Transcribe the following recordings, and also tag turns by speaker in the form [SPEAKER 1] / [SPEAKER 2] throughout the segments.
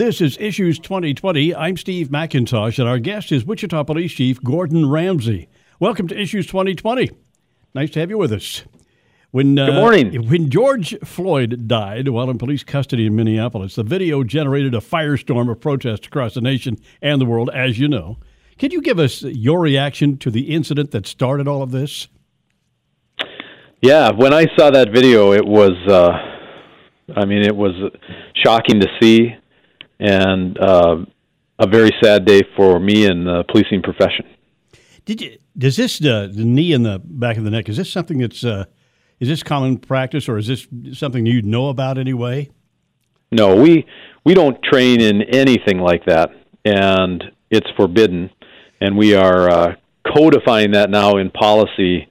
[SPEAKER 1] This is Issues 2020. I'm Steve McIntosh, and our guest is Wichita Police Chief Gordon Ramsay. Welcome to Issues 2020. Nice to have you with us.
[SPEAKER 2] When, uh, Good morning.
[SPEAKER 1] When George Floyd died while in police custody in Minneapolis, the video generated a firestorm of protest across the nation and the world, as you know. Can you give us your reaction to the incident that started all of this?
[SPEAKER 2] Yeah, when I saw that video, it was, uh, I mean, it was shocking to see and uh, a very sad day for me and the policing profession.
[SPEAKER 1] Did you? Does this uh, the knee in the back of the neck? Is this something that's uh, is this common practice, or is this something you know about anyway?
[SPEAKER 2] No, we we don't train in anything like that, and it's forbidden. And we are uh, codifying that now in policy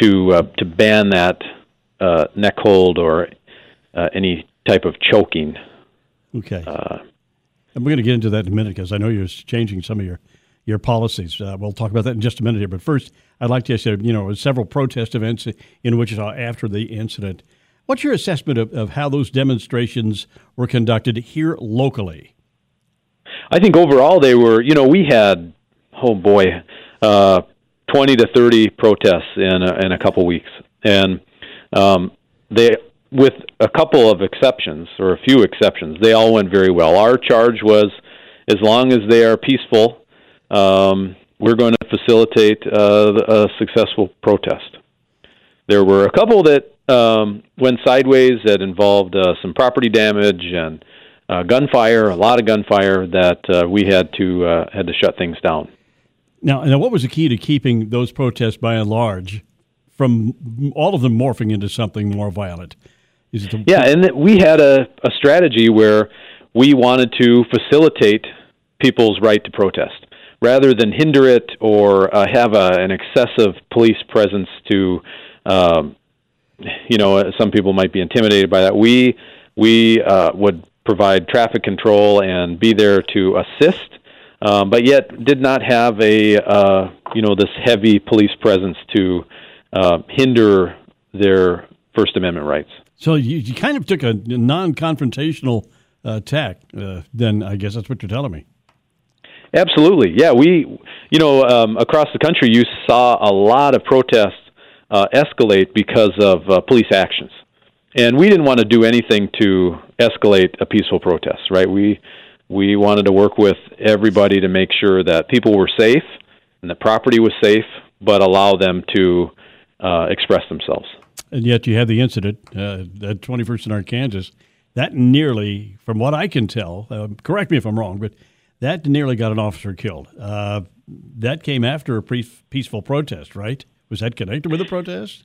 [SPEAKER 2] to uh, to ban that uh, neck hold or uh, any type of choking.
[SPEAKER 1] Okay. Uh, and we're going to get into that in a minute because I know you're changing some of your your policies. Uh, we'll talk about that in just a minute here. But first, I'd like to ask you, you know, several protest events in Wichita after the incident. What's your assessment of, of how those demonstrations were conducted here locally?
[SPEAKER 2] I think overall they were, you know, we had, oh boy, uh, 20 to 30 protests in a, in a couple weeks. And um, they with a couple of exceptions or a few exceptions, they all went very well. Our charge was as long as they are peaceful, um, we're going to facilitate uh, a successful protest. There were a couple that um, went sideways that involved uh, some property damage and uh, gunfire, a lot of gunfire that uh, we had to uh, had to shut things down.
[SPEAKER 1] Now, now, what was the key to keeping those protests by and large from all of them morphing into something more violent?
[SPEAKER 2] The- yeah, and we had a, a strategy where we wanted to facilitate people's right to protest rather than hinder it or uh, have a, an excessive police presence to, um, you know, some people might be intimidated by that. We we uh, would provide traffic control and be there to assist, um, but yet did not have a uh, you know this heavy police presence to uh, hinder their First Amendment rights.
[SPEAKER 1] So you, you kind of took a non-confrontational uh, tack. Uh, then I guess that's what you're telling me.
[SPEAKER 2] Absolutely, yeah. We, you know, um, across the country, you saw a lot of protests uh, escalate because of uh, police actions, and we didn't want to do anything to escalate a peaceful protest. Right? We we wanted to work with everybody to make sure that people were safe and the property was safe, but allow them to uh, express themselves
[SPEAKER 1] and yet you had the incident uh, at 21st and Arkansas. That nearly, from what I can tell, uh, correct me if I'm wrong, but that nearly got an officer killed. Uh, that came after a pre- peaceful protest, right? Was that connected with the protest?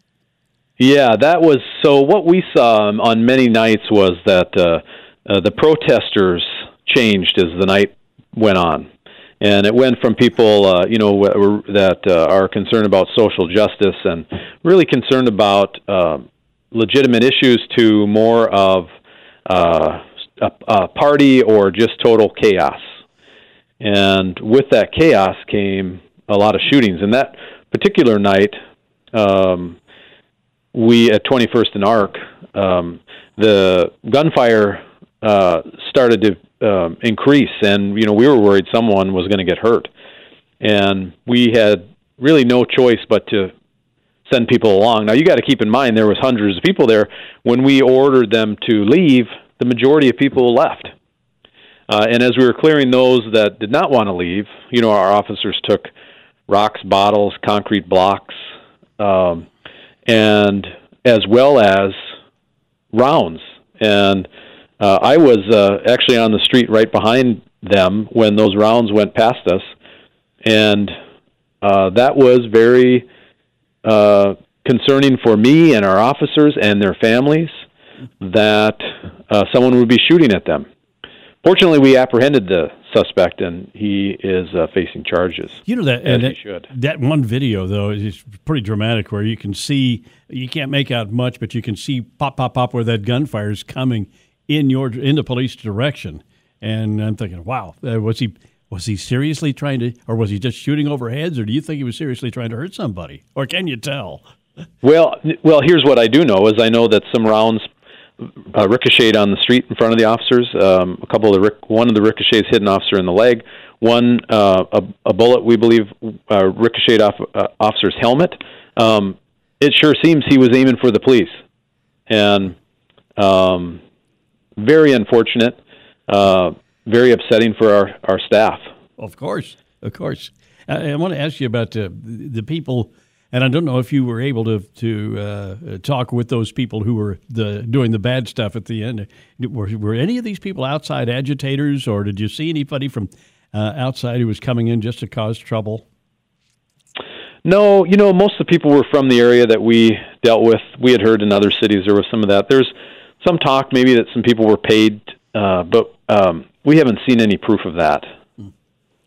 [SPEAKER 2] Yeah, that was so. What we saw on many nights was that uh, uh, the protesters changed as the night went on and it went from people uh, you know that uh, are concerned about social justice and really concerned about uh, legitimate issues to more of uh, a, a party or just total chaos. And with that chaos came a lot of shootings. And that particular night, um, we at 21st and Arc, um, the gunfire uh, started to um, increase, and you know we were worried someone was going to get hurt, and we had really no choice but to send people along. Now you got to keep in mind there was hundreds of people there. When we ordered them to leave, the majority of people left. Uh, and as we were clearing those that did not want to leave, you know, our officers took rocks, bottles, concrete blocks, um, and as well as rounds. And uh, I was uh, actually on the street right behind them when those rounds went past us, and uh, that was very uh, concerning for me and our officers and their families that uh, someone would be shooting at them. Fortunately, we apprehended the suspect, and he is uh, facing charges.
[SPEAKER 1] You know that, and that, that one video though is pretty dramatic, where you can see you can't make out much, but you can see pop, pop, pop, where that gunfire is coming in your in the police direction. And I'm thinking, wow, uh, was he was he seriously trying to, or was he just shooting over heads, or do you think he was seriously trying to hurt somebody, or can you tell?
[SPEAKER 2] Well, well, here's what I do know is I know that some rounds uh, ricocheted on the street in front of the officers. Um, a couple of the ric- one of the ricochets hit an officer in the leg. One uh, a, a bullet we believe uh, ricocheted off uh, officer's helmet. Um, it sure seems he was aiming for the police, and um, very unfortunate, uh, very upsetting for our our staff.
[SPEAKER 1] Of course, of course. I, I want to ask you about uh, the people and I don't know if you were able to to uh, talk with those people who were the doing the bad stuff at the end. Were, were any of these people outside agitators, or did you see anybody from uh, outside who was coming in just to cause trouble?
[SPEAKER 2] No, you know, most of the people were from the area that we dealt with. We had heard in other cities there was some of that. There's some talk maybe that some people were paid, uh, but um, we haven't seen any proof of that.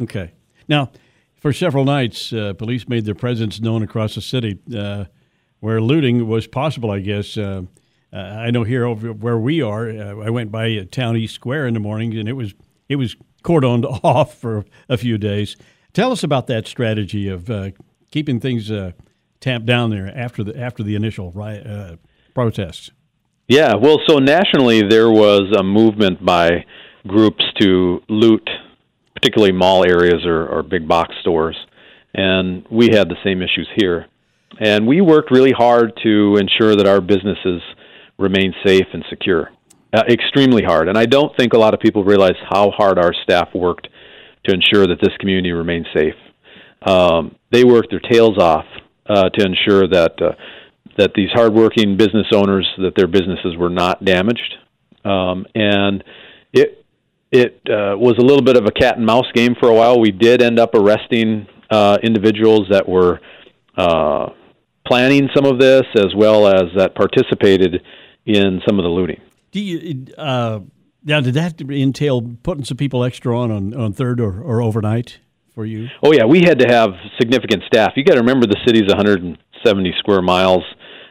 [SPEAKER 1] Okay. Now, for several nights, uh, police made their presence known across the city, uh, where looting was possible. I guess uh, uh I know here over where we are. Uh, I went by Town East Square in the morning, and it was it was cordoned off for a few days. Tell us about that strategy of keeping things tamped down there after the after the initial riot protests.
[SPEAKER 2] Yeah, well, so nationally there was a movement by groups to loot particularly mall areas or, or big box stores. And we had the same issues here. And we worked really hard to ensure that our businesses remain safe and secure. Uh, extremely hard. And I don't think a lot of people realize how hard our staff worked to ensure that this community remains safe. Um, they worked their tails off uh, to ensure that uh, that these hardworking business owners that their businesses were not damaged. Um, and it it uh, was a little bit of a cat and mouse game for a while. We did end up arresting uh, individuals that were uh, planning some of this, as well as that participated in some of the looting.
[SPEAKER 1] Do you? Uh, now, did that entail putting some people extra on on, on third or, or overnight for you?
[SPEAKER 2] Oh yeah, we had to have significant staff. You got to remember the city's 170 square miles,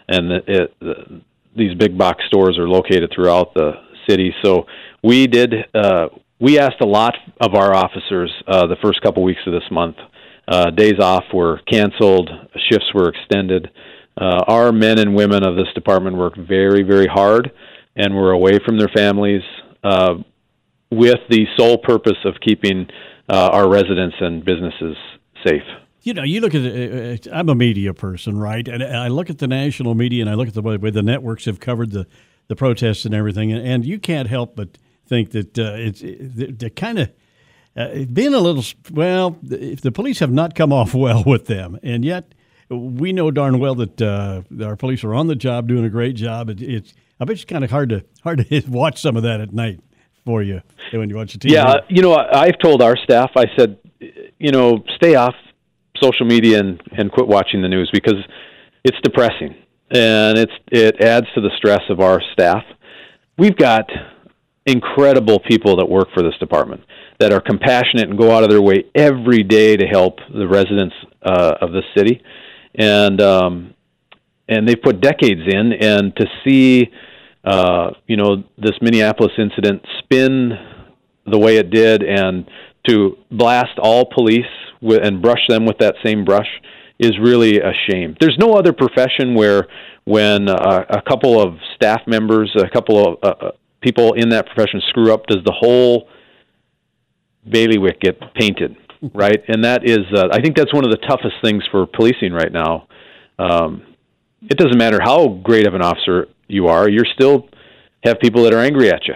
[SPEAKER 2] and it, the, these big box stores are located throughout the city. So we did. Uh, we asked a lot of our officers uh, the first couple weeks of this month. Uh, days off were canceled. Shifts were extended. Uh, our men and women of this department worked very, very hard, and were away from their families uh, with the sole purpose of keeping uh, our residents and businesses safe
[SPEAKER 1] you know, you look at it, I'm a media person, right? And I look at the national media and I look at the way the networks have covered the the protests and everything, and, and you can't help but think that uh, it's they're kind of uh, being a little well. If the police have not come off well with them, and yet we know darn well that uh, our police are on the job doing a great job. It, it's I bet it's kind of hard to hard to watch some of that at night for you when you watch the TV.
[SPEAKER 2] Yeah, you know, I've told our staff. I said, you know, stay off social media and and quit watching the news because it's depressing and it's it adds to the stress of our staff. We've got incredible people that work for this department that are compassionate and go out of their way every day to help the residents uh, of the city, and um, and they've put decades in, and to see uh, you know this Minneapolis incident spin the way it did, and to blast all police with, and brush them with that same brush is really a shame. There's no other profession where when uh, a couple of staff members, a couple of uh, uh, people in that profession screw up, does the whole bailiwick get painted, right? And that is, uh, I think that's one of the toughest things for policing right now. Um, it doesn't matter how great of an officer you are, you're still have people that are angry at you.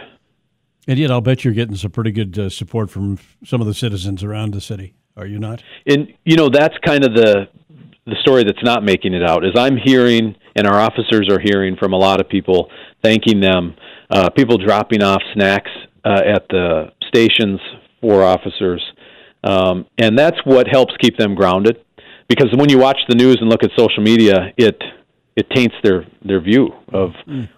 [SPEAKER 1] And yet, I'll bet you're getting some pretty good uh, support from some of the citizens around the city. Are you not?
[SPEAKER 2] And you know, that's kind of the the story that's not making it out. Is I'm hearing, and our officers are hearing from a lot of people thanking them, uh, people dropping off snacks uh, at the stations for officers, um, and that's what helps keep them grounded. Because when you watch the news and look at social media, it it taints their their view of mm.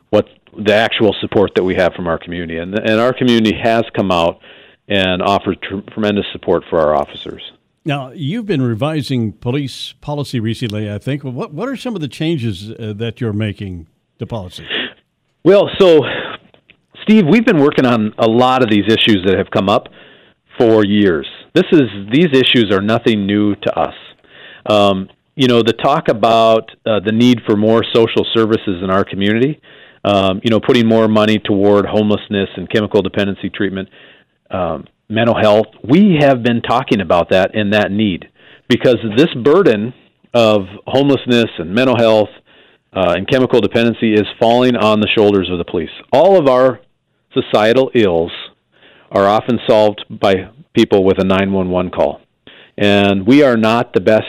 [SPEAKER 2] The actual support that we have from our community, and and our community has come out and offered tr- tremendous support for our officers.
[SPEAKER 1] Now, you've been revising police policy recently, I think. What what are some of the changes uh, that you're making to policy?
[SPEAKER 2] Well, so Steve, we've been working on a lot of these issues that have come up for years. This is these issues are nothing new to us. Um, you know, the talk about uh, the need for more social services in our community um, you know, putting more money toward homelessness and chemical dependency treatment, um, mental health. We have been talking about that and that need because this burden of homelessness and mental health uh, and chemical dependency is falling on the shoulders of the police. All of our societal ills are often solved by people with a 911 call. And we are not the best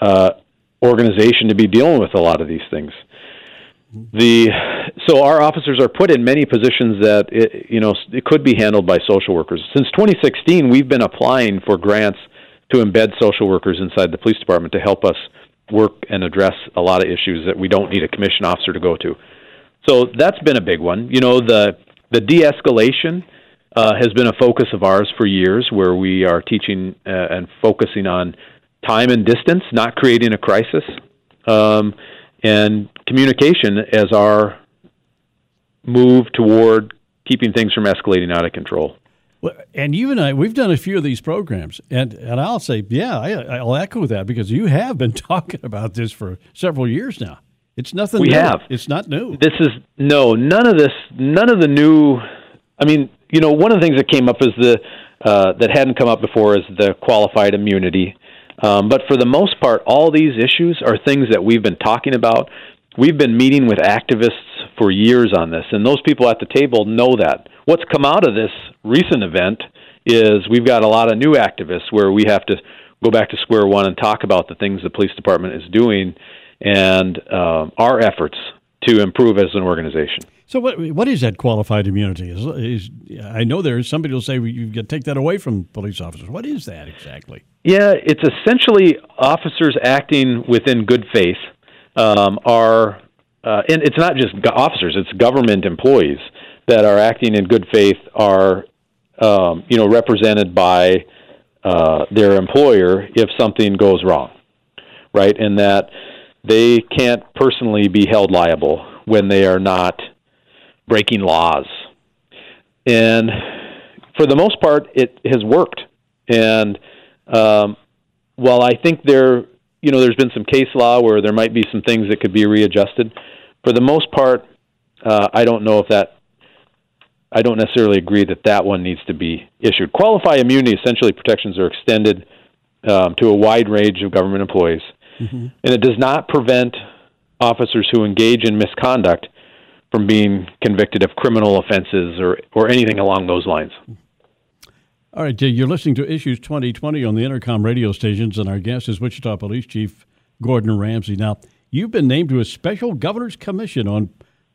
[SPEAKER 2] uh, organization to be dealing with a lot of these things. The so our officers are put in many positions that it, you know it could be handled by social workers. Since 2016, we've been applying for grants to embed social workers inside the police department to help us work and address a lot of issues that we don't need a commission officer to go to. So that's been a big one. You know the the de-escalation uh, has been a focus of ours for years, where we are teaching uh, and focusing on time and distance, not creating a crisis, um, and communication as our move toward keeping things from escalating out of control.
[SPEAKER 1] Well, and you and I, we've done a few of these programs, and, and I'll say, yeah, I, will echo that because you have been talking about this for several years now. It's nothing.
[SPEAKER 2] We
[SPEAKER 1] new.
[SPEAKER 2] have.
[SPEAKER 1] It's not new.
[SPEAKER 2] This is no none of this. None of the new. I mean, you know, one of the things that came up is the uh, that hadn't come up before is the qualified immunity. Um, but for the most part, all these issues are things that we've been talking about. We've been meeting with activists for years on this, and those people at the table know that. What's come out of this recent event is we've got a lot of new activists where we have to go back to square one and talk about the things the police department is doing and uh, our efforts to improve as an organization.
[SPEAKER 1] So what what is that qualified immunity? Is, is I know there's somebody will say well, you got to take that away from police officers. What is that exactly?
[SPEAKER 2] Yeah, it's essentially officers acting within good faith. Um, are uh, and it's not just officers; it's government employees that are acting in good faith. Are um, you know represented by uh, their employer if something goes wrong, right? And that they can't personally be held liable when they are not breaking laws. And for the most part, it has worked. And um, while I think there, you know, there's been some case law where there might be some things that could be readjusted. For the most part, uh, I don't know if that. I don't necessarily agree that that one needs to be issued. Qualified immunity essentially protections are extended um, to a wide range of government employees, mm-hmm. and it does not prevent officers who engage in misconduct from being convicted of criminal offenses or, or anything along those lines.
[SPEAKER 1] All right, you're listening to Issues 2020 on the Entercom radio stations, and our guest is Wichita Police Chief Gordon Ramsay. Now, you've been named to a special governor's commission on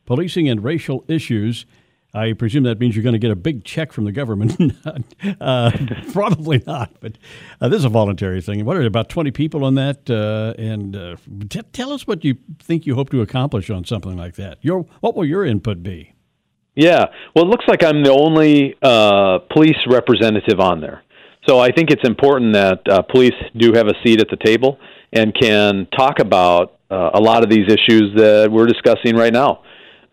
[SPEAKER 1] policing and racial issues. I presume that means you're going to get a big check from the government. uh, probably not, but uh, this is a voluntary thing. What are there, about 20 people on that? Uh, and uh, t- tell us what you think you hope to accomplish on something like that. Your What will your input be?
[SPEAKER 2] Yeah, well, it looks like I'm the only uh, police representative on there. So I think it's important that uh, police do have a seat at the table and can talk about a lot of these issues that we're discussing right now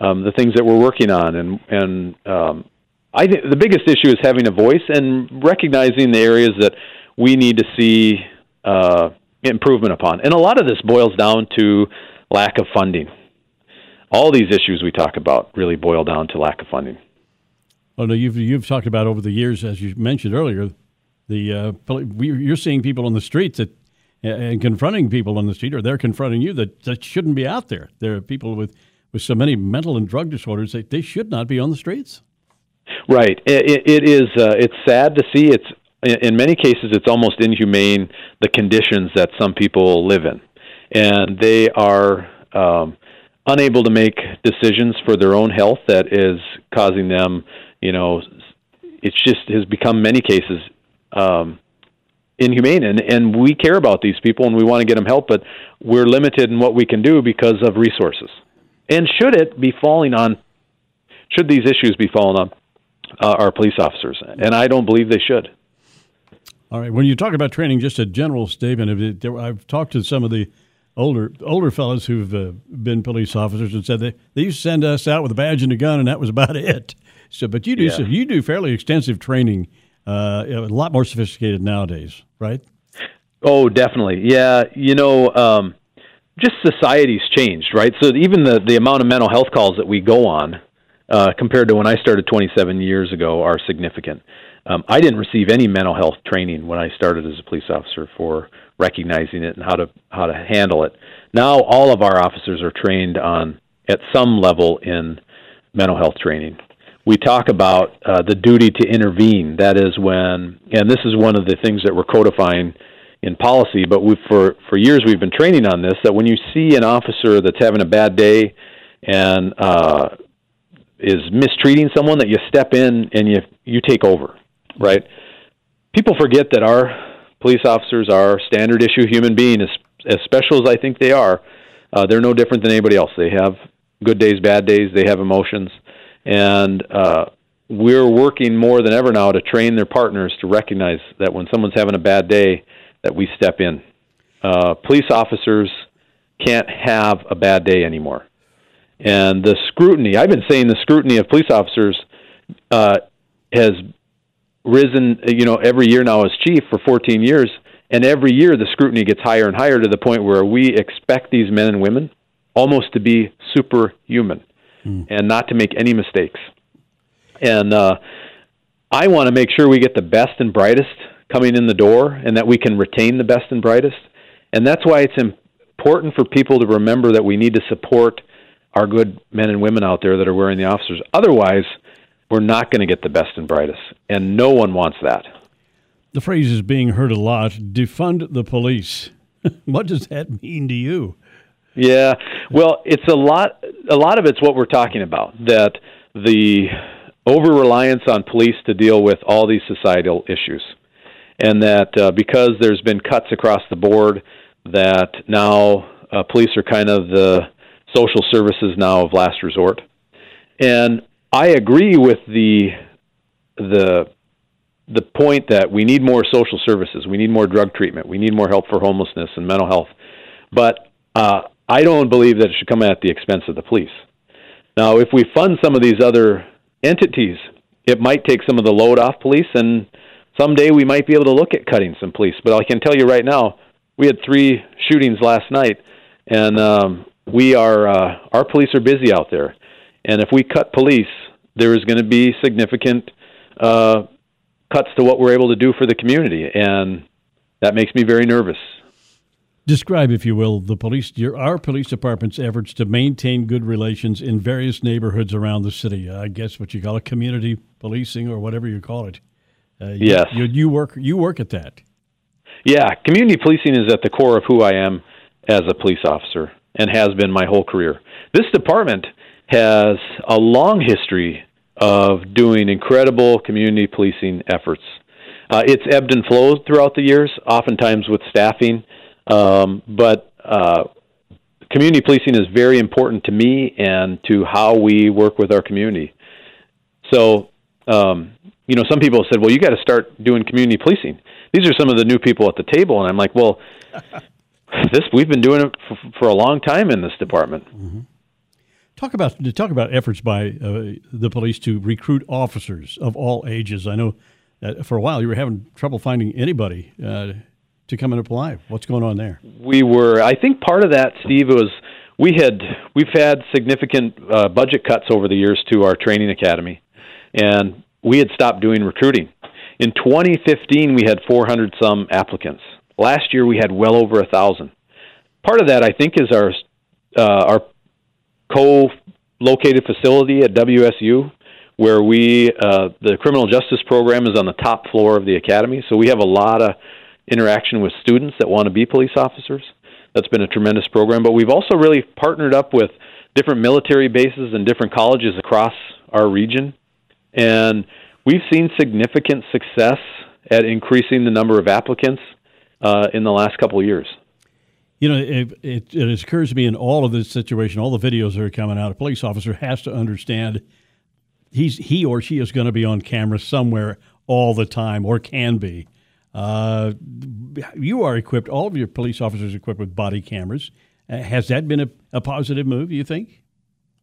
[SPEAKER 2] um, the things that we're working on, and and um, I think the biggest issue is having a voice and recognizing the areas that we need to see uh, improvement upon. And a lot of this boils down to lack of funding. All these issues we talk about really boil down to lack of funding.
[SPEAKER 1] Well, no, you've you've talked about over the years, as you mentioned earlier, the uh, you're seeing people on the streets that and confronting people on the street, or they're confronting you that, that shouldn't be out there. There are people with with so many mental and drug disorders, they, they should not be on the streets.
[SPEAKER 2] Right. it, it is. Uh, it's sad to see. It's in many cases it's almost inhumane the conditions that some people live in, and they are um, unable to make decisions for their own health. That is causing them. You know, it's just has become many cases. Um, inhumane and and we care about these people and we want to get them help but we're limited in what we can do because of resources and should it be falling on, should these issues be falling on uh, our police officers? And I don't believe they should.
[SPEAKER 1] All right. When you talk about training, just a general statement. I've talked to some of the older older fellows who've uh, been police officers and said they, they used to send us out with a badge and a gun, and that was about it. So, but you do yeah. so you do fairly extensive training, uh, a lot more sophisticated nowadays, right?
[SPEAKER 2] Oh, definitely. Yeah, you know, um, just society's changed, right? So even the the amount of mental health calls that we go on uh, compared to when I started 27 years ago are significant. Um, I didn't receive any mental health training when I started as a police officer for recognizing it and how to how to handle it. Now all of our officers are trained on at some level in mental health training. We talk about uh, the duty to intervene. That is when, and this is one of the things that we're codifying in policy. But we for for years we've been training on this. That when you see an officer that's having a bad day and uh, is mistreating someone, that you step in and you you take over, right? People forget that our police officers are standard issue human beings, as, as special as I think they are. Uh, they're no different than anybody else. They have good days, bad days. They have emotions, and uh, we're working more than ever now to train their partners to recognize that when someone's having a bad day, that we step in. Uh, police officers can't have a bad day anymore, and the scrutiny. I've been saying the scrutiny of police officers uh, has risen. You know, every year now as chief for 14 years, and every year the scrutiny gets higher and higher to the point where we expect these men and women almost to be superhuman mm. and not to make any mistakes. And uh, I want to make sure we get the best and brightest coming in the door and that we can retain the best and brightest. And that's why it's important for people to remember that we need to support our good men and women out there that are wearing the officers. Otherwise, we're not going to get the best and brightest. And no one wants that.
[SPEAKER 1] The phrase is being heard a lot defund the police. what does that mean to you?
[SPEAKER 2] Yeah, well, it's a lot. A lot of it's what we're talking about that the over reliance on police to deal with all these societal issues, and that uh, because there's been cuts across the board, that now uh, police are kind of the social services now of last resort. And I agree with the the the point that we need more social services, we need more drug treatment, we need more help for homelessness and mental health. But uh, I don't believe that it should come at the expense of the police. Now, if we fund some of these other entities, it might take some of the load off police, and someday we might be able to look at cutting some police. But I can tell you right now, we had three shootings last night, and um, we are uh, our police are busy out there. And if we cut police, there is going to be significant uh, cuts to what we're able to do for the community, and that makes me very nervous.
[SPEAKER 1] Describe, if you will, the police, your, our police department's efforts to maintain good relations in various neighborhoods around the city. I guess what you call it, community policing or whatever you call it.
[SPEAKER 2] Uh, yes,
[SPEAKER 1] you, you work you work at that.
[SPEAKER 2] Yeah, community policing is at the core of who I am as a police officer and has been my whole career. This department has a long history of doing incredible community policing efforts. Uh, it's ebbed and flowed throughout the years, oftentimes with staffing um, but uh, community policing is very important to me and to how we work with our community. So, um, you know, some people said, "Well, you got to start doing community policing." These are some of the new people at the table, and I'm like, "Well, this we've been doing it for, for a long time in this department."
[SPEAKER 1] Mm-hmm. Talk about talk about efforts by uh, the police to recruit officers of all ages. I know for a while you were having trouble finding anybody uh, to come and apply. What's going on there?
[SPEAKER 2] We were. I think part of that, Steve, was we had we've had significant uh, budget cuts over the years to our training academy, and we had stopped doing recruiting. In 2015, we had 400 some applicants. Last year, we had well over a thousand. Part of that, I think, is our uh, our co-located facility at WSU, where we uh, the criminal justice program is on the top floor of the academy. So we have a lot of interaction with students that want to be police officers. That's been a tremendous program. But we've also really partnered up with different military bases and different colleges across our region. And we've seen significant success at increasing the number of applicants uh, in the last couple of years.
[SPEAKER 1] You know, it, it, it, occurs to me in all of this situation, all the videos that are coming out, a police officer has to understand he's he or she is going to be on camera somewhere all the time, or can be. Uh, you are equipped, all of your police officers are equipped with body cameras. Uh, has that been a, a, positive move, you think?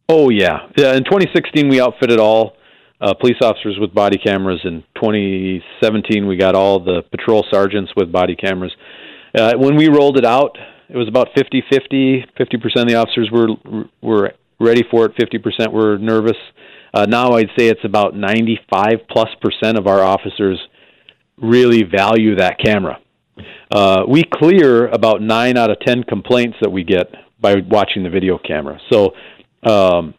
[SPEAKER 2] Oh, yeah. yeah. In 2016, we outfitted all uh, police officers with body cameras. In 2017, we got all the patrol sergeants with body cameras. Uh, when we rolled it out it was about 50-50. 50% of the officers were were ready for it. 50% were nervous. Uh, now I'd say it's about 95 plus percent of our officers really value that camera. Uh, we clear about nine out of ten complaints that we get by watching the video camera. So um,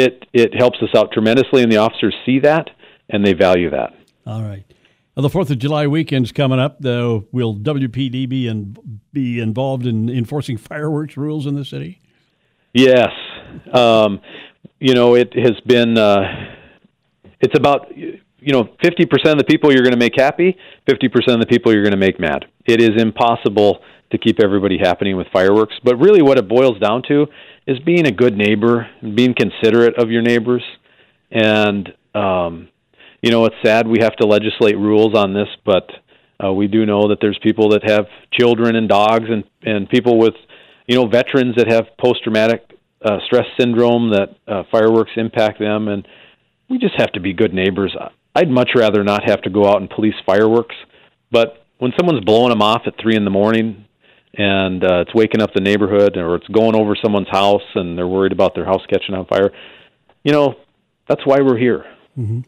[SPEAKER 2] it it helps us out tremendously, and the officers see that and they value that.
[SPEAKER 1] All right. Well, the Fourth of July weekend's coming up. Though, will WPD be in, be involved in enforcing fireworks rules in the city?
[SPEAKER 2] Yes. Um, you know, it has been. Uh, it's about you know, 50% of the people you're going to make happy, 50% of the people you're going to make mad. It is impossible to keep everybody happening with fireworks. But really, what it boils down to is being a good neighbor, and being considerate of your neighbors. And, um, you know, it's sad we have to legislate rules on this, but uh, we do know that there's people that have children and dogs and, and people with, you know, veterans that have post traumatic uh, stress syndrome that uh, fireworks impact them. And we just have to be good neighbors. I'd much rather not have to go out and police fireworks. But when someone's blowing them off at three in the morning and uh, it's waking up the neighborhood, or it's going over someone's house and they're worried about their house catching on fire, you know, that's why we're here.
[SPEAKER 1] Mm-hmm.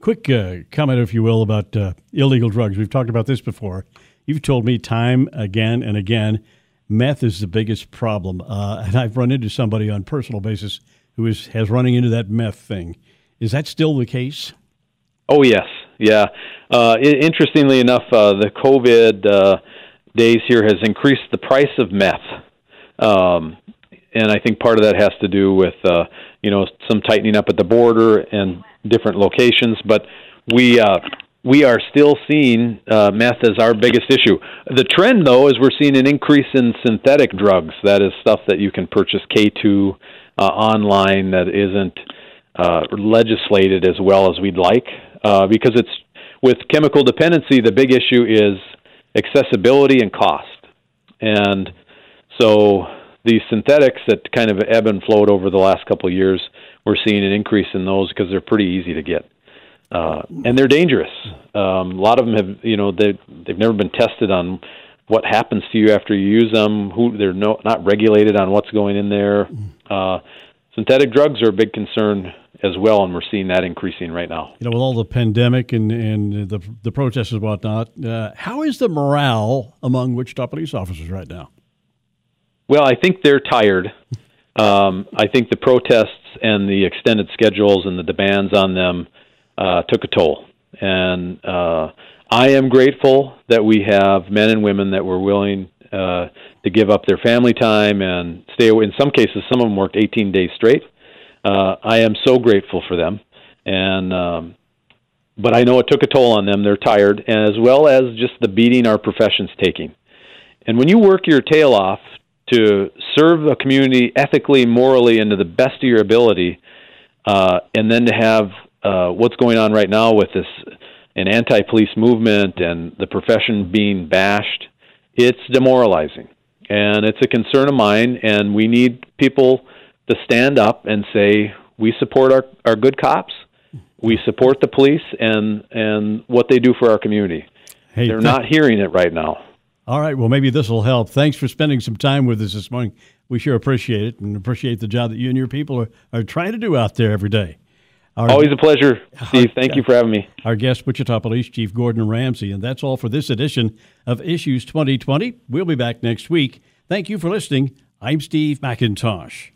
[SPEAKER 1] Quick uh, comment, if you will, about uh, illegal drugs. We've talked about this before. You've told me time again and again, meth is the biggest problem, uh, and I've run into somebody on personal basis who is has running into that meth thing. Is that still the case?
[SPEAKER 2] Oh yes, yeah. Uh, interestingly enough, uh, the COVID uh, days here has increased the price of meth, um, and I think part of that has to do with uh, you know some tightening up at the border and different locations. But we uh, we are still seeing uh, meth as our biggest issue. The trend, though, is we're seeing an increase in synthetic drugs. That is stuff that you can purchase K two uh, online that isn't uh, legislated as well as we'd like uh, because it's with chemical dependency. The big issue is accessibility and cost, and so these synthetics that kind of ebb and flowed over the last couple of years, we're seeing an increase in those because they're pretty easy to get. Uh, and they're dangerous. Um, a lot of them have, you know, they they've never been tested on what happens to you after you use them. Who they're no, not regulated on what's going in there. Uh, synthetic drugs are a big concern as well, and we're seeing that increasing right now.
[SPEAKER 1] You know, with all the pandemic and and the the protests and whatnot, uh, how is the morale among Wichita police officers right now?
[SPEAKER 2] Well, I think they're tired. Um, I think the protests and the extended schedules and the demands on them uh, took a toll, and uh, I am grateful that we have men and women that were willing uh, to give up their family time and stay away. In some cases, some of them worked 18 days straight uh, I am so grateful for them. And um, but I know it took a toll on them. They're tired, as well as just the beating our profession's taking. And when you work your tail off to serve a community ethically, morally, and to the best of your ability, uh, and then to have uh, what's going on right now with this an anti-police movement and the profession being bashed, it's demoralizing, and it's a concern of mine. And we need people to stand up and say we support our, our good cops, we support the police and and what they do for our community. Hey, They're th- not hearing it right now.
[SPEAKER 1] All right, well maybe this will help. Thanks for spending some time with us this morning. We sure appreciate it and appreciate the job that you and your people are, are trying to do out there every day.
[SPEAKER 2] Our, Always a pleasure, Steve. Our, Thank you for having me.
[SPEAKER 1] Our guest, Wichita Police Chief Gordon Ramsay. And that's all for this edition of Issues 2020. We'll be back next week. Thank you for listening. I'm Steve McIntosh.